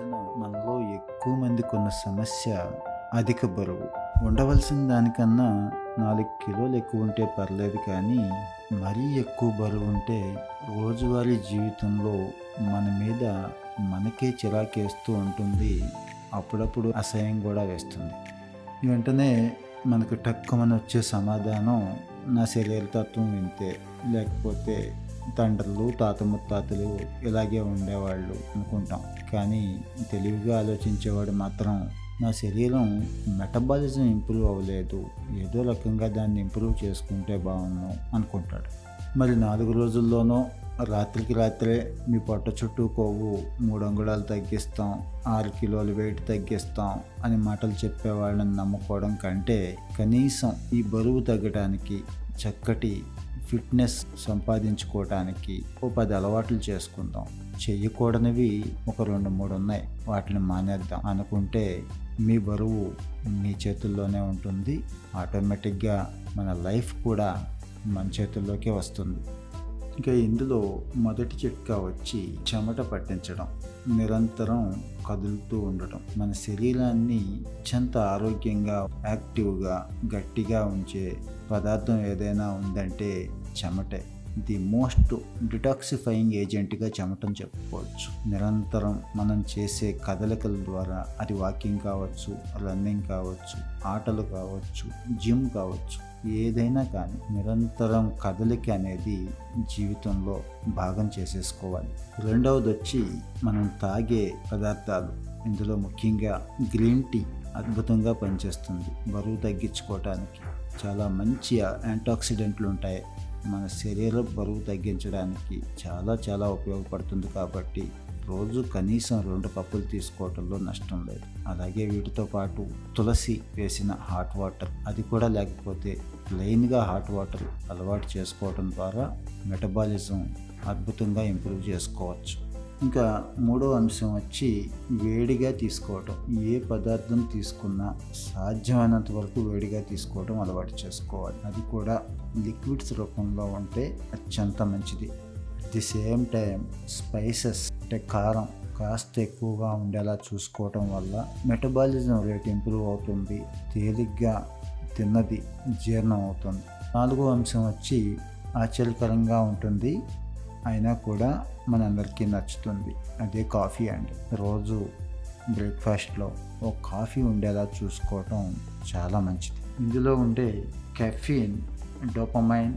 రోజున మనలో ఎక్కువ మందికి ఉన్న సమస్య అధిక బరువు. ఉండవలసిన దానికన్నా నాలుగు కిలోలు ఎక్కువ ఉంటే పర్లేదు కానీ మరీ ఎక్కువ బరువు ఉంటే రోజువారీ జీవితంలో మన మీద మనకే చిరాకేస్తూ ఉంటుంది. అప్పుడప్పుడు అసహ్యం కూడా వేస్తుంది. వెంటనే మనకు టక్కుమని వచ్చే సమాధానం నా శరీరతత్వం వింతే లేకపోతే తండ్రులు తాత ముత్తాతలు ఇలాగే ఉండేవాళ్ళు అనుకుంటాం. కానీ తెలివిగా ఆలోచించేవాడు మాత్రం నా శరీరం మెటబాలిజం ఇంప్రూవ్ అవ్వలేదు. ఏదో రకంగా దాన్ని ఇంప్రూవ్ చేసుకుంటే బాగున్నాం అనుకుంటాడు. మరి నాలుగు రోజుల్లోనో రాత్రికి రాత్రే మీ పొట్ట చుట్టూ కొవ్వు మూడు అంగుళాలు తగ్గిస్తాం ఆరు కిలోలు వెయిట్ తగ్గిస్తాం అని మాటలు చెప్పే వాళ్ళని నమ్ముకోవడం కంటే కనీసం ఈ బరువు తగ్గడానికి చక్కటి ఫిట్నెస్ సంపాదించుకోవటానికి ఓ పది అలవాట్లు చేసుకుందాం. చేయకూడనివి ఒక రెండు మూడు ఉన్నాయి. వాటిని మానేద్దాం. అనుకుంటే మీ బరువు మీ చేతుల్లోనే ఉంటుంది. ఆటోమేటిక్గా మన లైఫ్ కూడా మన చేతుల్లోకే వస్తుంది. ఇంకా ఇందులో మొదటి చిట్కా వచ్చి చెమట పట్టించడం నిరంతరం కదులుతూ ఉండటం. మన శరీరాన్ని అత్యంత ఆరోగ్యంగా యాక్టివ్గా గట్టిగా ఉంచే పదార్థం ఏదైనా ఉందంటే చెమటే. ది మోస్ట్ డిటాక్సిఫైయింగ్ ఏజెంట్గా చెమటం చెప్పుకోవచ్చు. నిరంతరం మనం చేసే కదలికల ద్వారా అది వాకింగ్ కావచ్చు రన్నింగ్ కావచ్చు ఆటలు కావచ్చు జిమ్ కావచ్చు ఏదైనా కానీ నిరంతరం కదలిక అనేది జీవితంలో భాగం చేసేసుకోవాలి. రెండవది వచ్చి మనం తాగే పదార్థాలు. ఇందులో ముఖ్యంగా గ్రీన్ టీ అద్భుతంగా పనిచేస్తుంది బరువు తగ్గించుకోవటానికి. చాలా మంచి యాంటాక్సిడెంట్లు ఉంటాయి. మన శరీర బరువు తగ్గించడానికి చాలా చాలా ఉపయోగపడుతుంది కాబట్టి రోజు కనీసం రెండు కప్పులు తీసుకోవటంలో నష్టం లేదు. అలాగే వీటితో పాటు తులసి వేసిన హాట్ వాటర్ అది కూడా లేకపోతే ప్లెయిన్గా హాట్ వాటర్ అలవాటు చేసుకోవడం ద్వారా మెటబాలిజం అద్భుతంగా ఇంప్రూవ్ చేసుకోవచ్చు. ఇంకా మూడో అంశం వచ్చి వేడిగా తీసుకోవటం. ఏ పదార్థం తీసుకున్నా సాధ్యమైనంత వరకు వేడిగా తీసుకోవటం అలవాటు చేసుకోవాలి. అది కూడా లిక్విడ్స్ రూపంలో ఉంటే అత్యంత మంచిది. At the same time spices అంటే కారం కాస్త ఎక్కువగా ఉండేలా చూసుకోవటం వల్ల మెటబాలిజం రేట్ ఇంప్రూవ్ అవుతుంది. తేలిగ్గా తిన్నది జీర్ణం అవుతుంది. నాలుగో అంశం వచ్చి ఆశ్చర్యకరంగా ఉంటుంది. అయినా కూడా మనందరికీ నచ్చుతుంది. అదే కాఫీ అండి. రోజు బ్రేక్ఫాస్ట్లో ఒక కాఫీ ఉండేలా చూసుకోవటం చాలా మంచిది. ఇందులో ఉండే కెఫీన్ డోపమైన్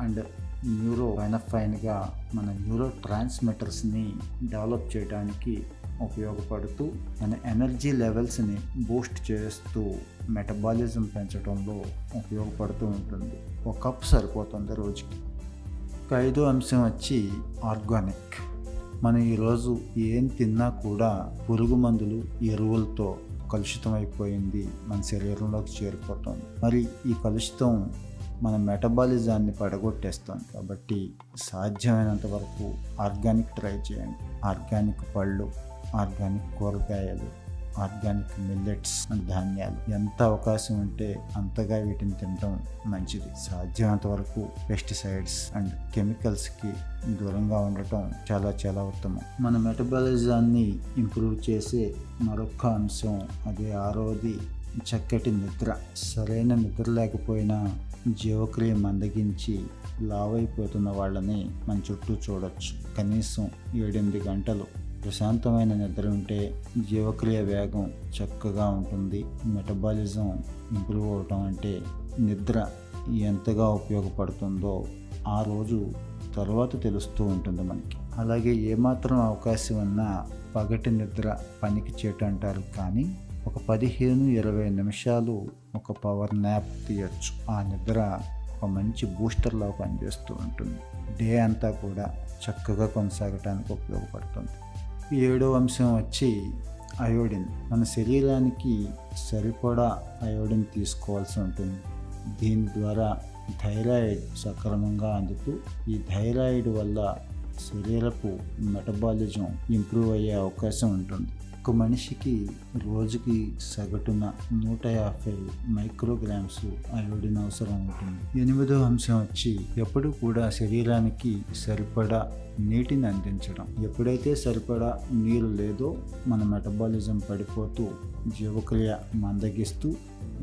అండ్ న్యూరో ఫైన్గా మన న్యూరో ట్రాన్స్మిటర్స్ని డెవలప్ చేయడానికి ఉపయోగపడుతూ మన ఎనర్జీ లెవెల్స్ని బూస్ట్ చేస్తూ మెటబాలిజం పెంచడంలో ఉపయోగపడుతూ ఉంటుంది. ఒక కప్ సరిపోతుంది రోజుకి. యొక్క ఐదో అంశం వచ్చి ఆర్గానిక్. మనం ఈరోజు ఏం తిన్నా కూడా పురుగు మందులు ఎరువులతో కలుషితం అయిపోయింది మన శరీరంలోకి చేరిపోతుంది. మరి ఈ కలుషితం మన మెటబాలిజాన్ని పడగొట్టేస్తుంది. కాబట్టి సాధ్యమైనంత వరకు ఆర్గానిక్ ట్రై చేయండి. ఆర్గానిక్ పళ్ళు ఆర్గానిక్ కూరగాయలు ఆర్గానిక్ మిల్లెట్స్ ధాన్యాలు. ఎంత అవకాశం ఉంటే అంతగా వీటిని తినడం మంచిది. సాధ్యమైనంత వరకు పెస్టిసైడ్స్ అండ్ కెమికల్స్కి దూరంగా ఉండటం చాలా చాలా ఉత్తమం. మన మెటబాలిజాన్ని ఇంప్రూవ్ చేసే మరొక అంశం అదే ఆరోది చక్కటి నిద్ర. సరైన నిద్ర లేకపోయినా జీవక్రియ మందగించి లావైపోతున్న వాళ్ళని మన చుట్టూ చూడొచ్చు. కనీసం ఏడెనిమిది గంటలు ప్రశాంతమైన నిద్ర ఉంటే జీవక్రియ వేగం చక్కగా ఉంటుంది. మెటబాలిజం ఇంప్రూవ్ అవటం అంటే నిద్ర ఎంతగా ఉపయోగపడుతుందో ఆ రోజు తర్వాత తెలుస్తూ ఉంటుంది మనకి. అలాగే ఏమాత్రం అవకాశం ఉన్నా పగటి నిద్ర పనికి చేటు అంటారు కానీ ఒక పదిహేను ఇరవై నిమిషాలు ఒక పవర్ న్యాప్ తీయచ్చు. ఆ నిద్ర ఒక మంచి బూస్టర్లా పనిచేస్తూ ఉంటుంది. డే అంతా కూడా చక్కగా కొనసాగటానికి ఉపయోగపడుతుంది. ఏడో అంశం వచ్చి అయోడిన్. మన శరీరానికి సరిపడా అయోడిన్ తీసుకోవాల్సి ఉంటుంది. దీని ద్వారా థైరాయిడ్ సక్రమంగా అందుతూ ఈ థైరాయిడ్ వల్ల శరీరపు మెటబాలిజం ఇంప్రూవ్ అయ్యే అవకాశం ఉంటుంది. ఒక మనిషికి రోజుకి సగటున నూట యాభై మైక్రోగ్రామ్స్ అయోడిన్ అవసరం ఉంటుంది. ఎనిమిదో అంశం వచ్చి ఎప్పుడు కూడా శరీరానికి సరిపడా నీటిని అందించడం. ఎప్పుడైతే సరిపడా నీరు లేదో మన మెటబాలిజం పడిపోతూ జీవక్రియ మందగిస్తూ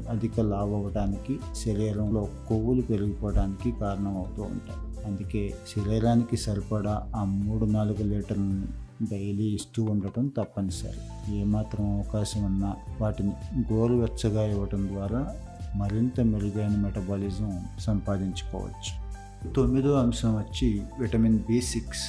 అధిక లావ్ అవ్వడానికి శరీరంలో కొవ్వులు పెరిగిపోవడానికి కారణమవుతూ ఉంటాయి. అందుకే శరీరానికి సరిపడా ఆ మూడు నాలుగు లీటర్లని డైలీ ఇస్తూ ఉండటం తప్పనిసరి. ఏమాత్రం అవకాశం ఉన్నా వాటిని గోరువెచ్చగా ఇవ్వటం ద్వారా మరింత మెరుగైన మెటబాలిజం సంపాదించుకోవచ్చు. తొమ్మిదో అంశం వచ్చి విటమిన్ బి సిక్స్.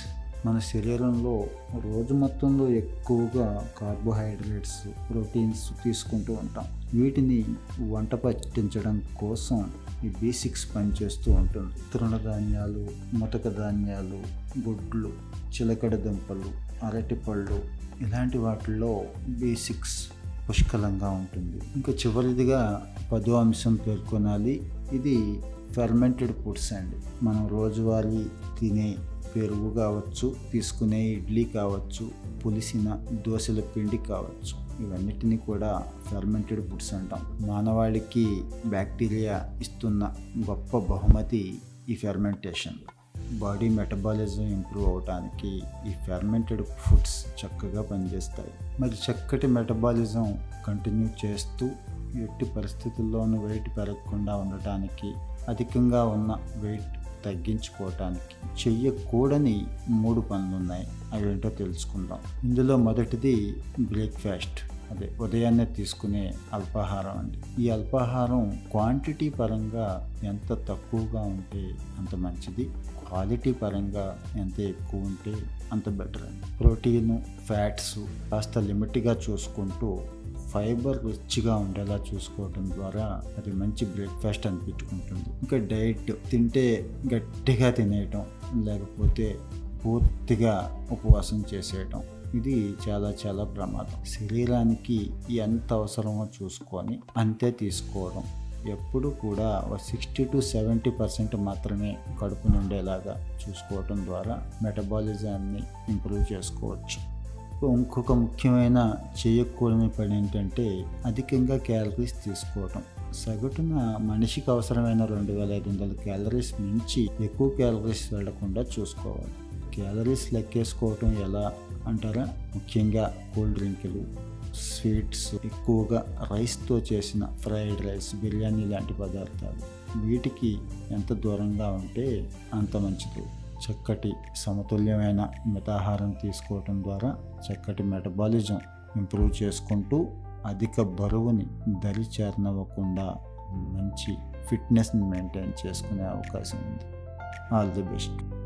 మన శరీరంలో రోజు మొత్తంలో ఎక్కువగా కార్బోహైడ్రేట్స్ ప్రోటీన్స్ తీసుకుంటూ ఉంటాం. వీటిని వంట పట్టించడం కోసం ఈ బి సిక్స్ పనిచేస్తూ ఉంటుంది. తృణధాన్యాలు ముతక ధాన్యాలు గుడ్లు చిలకడ దుంపలు అరటిపళ్ళు ఇలాంటి వాటిల్లో బి సిక్స్ పుష్కలంగా ఉంటుంది. ఇంకా చివరిదిగా పదో అంశం పేర్కొనాలి. ఇది ఫెర్మెంటెడ్ ఫుడ్స్ అండి. మనం రోజువారీ తినే పెరుగు కావచ్చు తీసుకునే ఇడ్లీ కావచ్చు పులిసిన దోశల పిండి కావచ్చు. ఇవన్నిటిని కూడా ఫెర్మెంటెడ్ ఫుడ్స్ అంటాం. మానవాళికి బ్యాక్టీరియా ఇస్తున్న గొప్ప బహుమతి ఈ ఫెర్మెంటేషన్. బాడీ మెటబాలిజం ఇంప్రూవ్ అవడానికి ఈ ఫెర్మెంటెడ్ ఫుడ్స్ చక్కగా పనిచేస్తాయి. మరి చక్కటి మెటబాలిజం కంటిన్యూ చేస్తూ ఎట్టి పరిస్థితుల్లోనూ వెయిట్ పెరగకుండా ఉండటానికి అధికంగా ఉన్న వెయిట్ తగ్గించుకోవటానికి చెయ్యకూడని మూడు పనులు ఉన్నాయి అవేంటో తెలుసుకుందాం. ఇందులో మొదటిది బ్రేక్ఫాస్ట్. అదే ఉదయాన్నే తీసుకునే అల్పాహారం అండి. ఈ అల్పాహారం క్వాంటిటీ పరంగా ఎంత తక్కువగా ఉంటే అంత మంచిది క్వాలిటీ పరంగా ఎంత ఎక్కువ ఉంటే అంత బెటర్ అండి. ప్రోటీను ఫ్యాట్స్ కాస్త లిమిట్గా చూసుకుంటూ ఫైబర్ రిచ్గా ఉండేలా చూసుకోవడం ద్వారా అది మంచి బ్రేక్ఫాస్ట్ అనిపించుకుంటుంది. ఇంకా డైట్ తింటే గట్టిగా తినేయటం లేకపోతే పూర్తిగా ఉపవాసం చేసేయటం ఇది చాలా చాలా ప్రమాదం. శరీరానికి ఎంత అవసరమో చూసుకొని అంతే తీసుకోవడం. ఎప్పుడు కూడా సిక్స్టీ టు సెవెంటీ పర్సెంట్ మాత్రమే కడుపు నిండేలాగా చూసుకోవటం ద్వారా మెటబాలిజాన్ని ఇంప్రూవ్ చేసుకోవచ్చు. ఇంకొక ముఖ్యమైన చేయకూడని పని ఏంటంటే అధికంగా క్యాలరీస్ తీసుకోవటం. సగటున మనిషికి అవసరమైన రెండు వేల ఐదు వందల క్యాలరీస్ మించి ఎక్కువ క్యాలరీస్ వెళ్ళకుండా చూసుకోవాలి. క్యాలరీస్ లెక్కేసుకోవటం ఎలా? అంటారా? ముఖ్యంగా కూల్ డ్రింకులు స్వీట్స్ ఎక్కువగా రైస్తో చేసిన ఫ్రైడ్ రైస్ బిర్యానీ లాంటి పదార్థాలు. వీటికి ఎంత దూరంగా ఉంటే అంత మంచిది. చక్కటి సమతుల్యమైన మితాహారం తీసుకోవటం ద్వారా చక్కటి మెటబాలిజం ఇంప్రూవ్ చేసుకుంటూ అధిక బరువుని దరి చేరనవ్వకుండా మంచి ఫిట్నెస్ని మెయింటైన్ చేసుకునే అవకాశం ఉంది. All the best.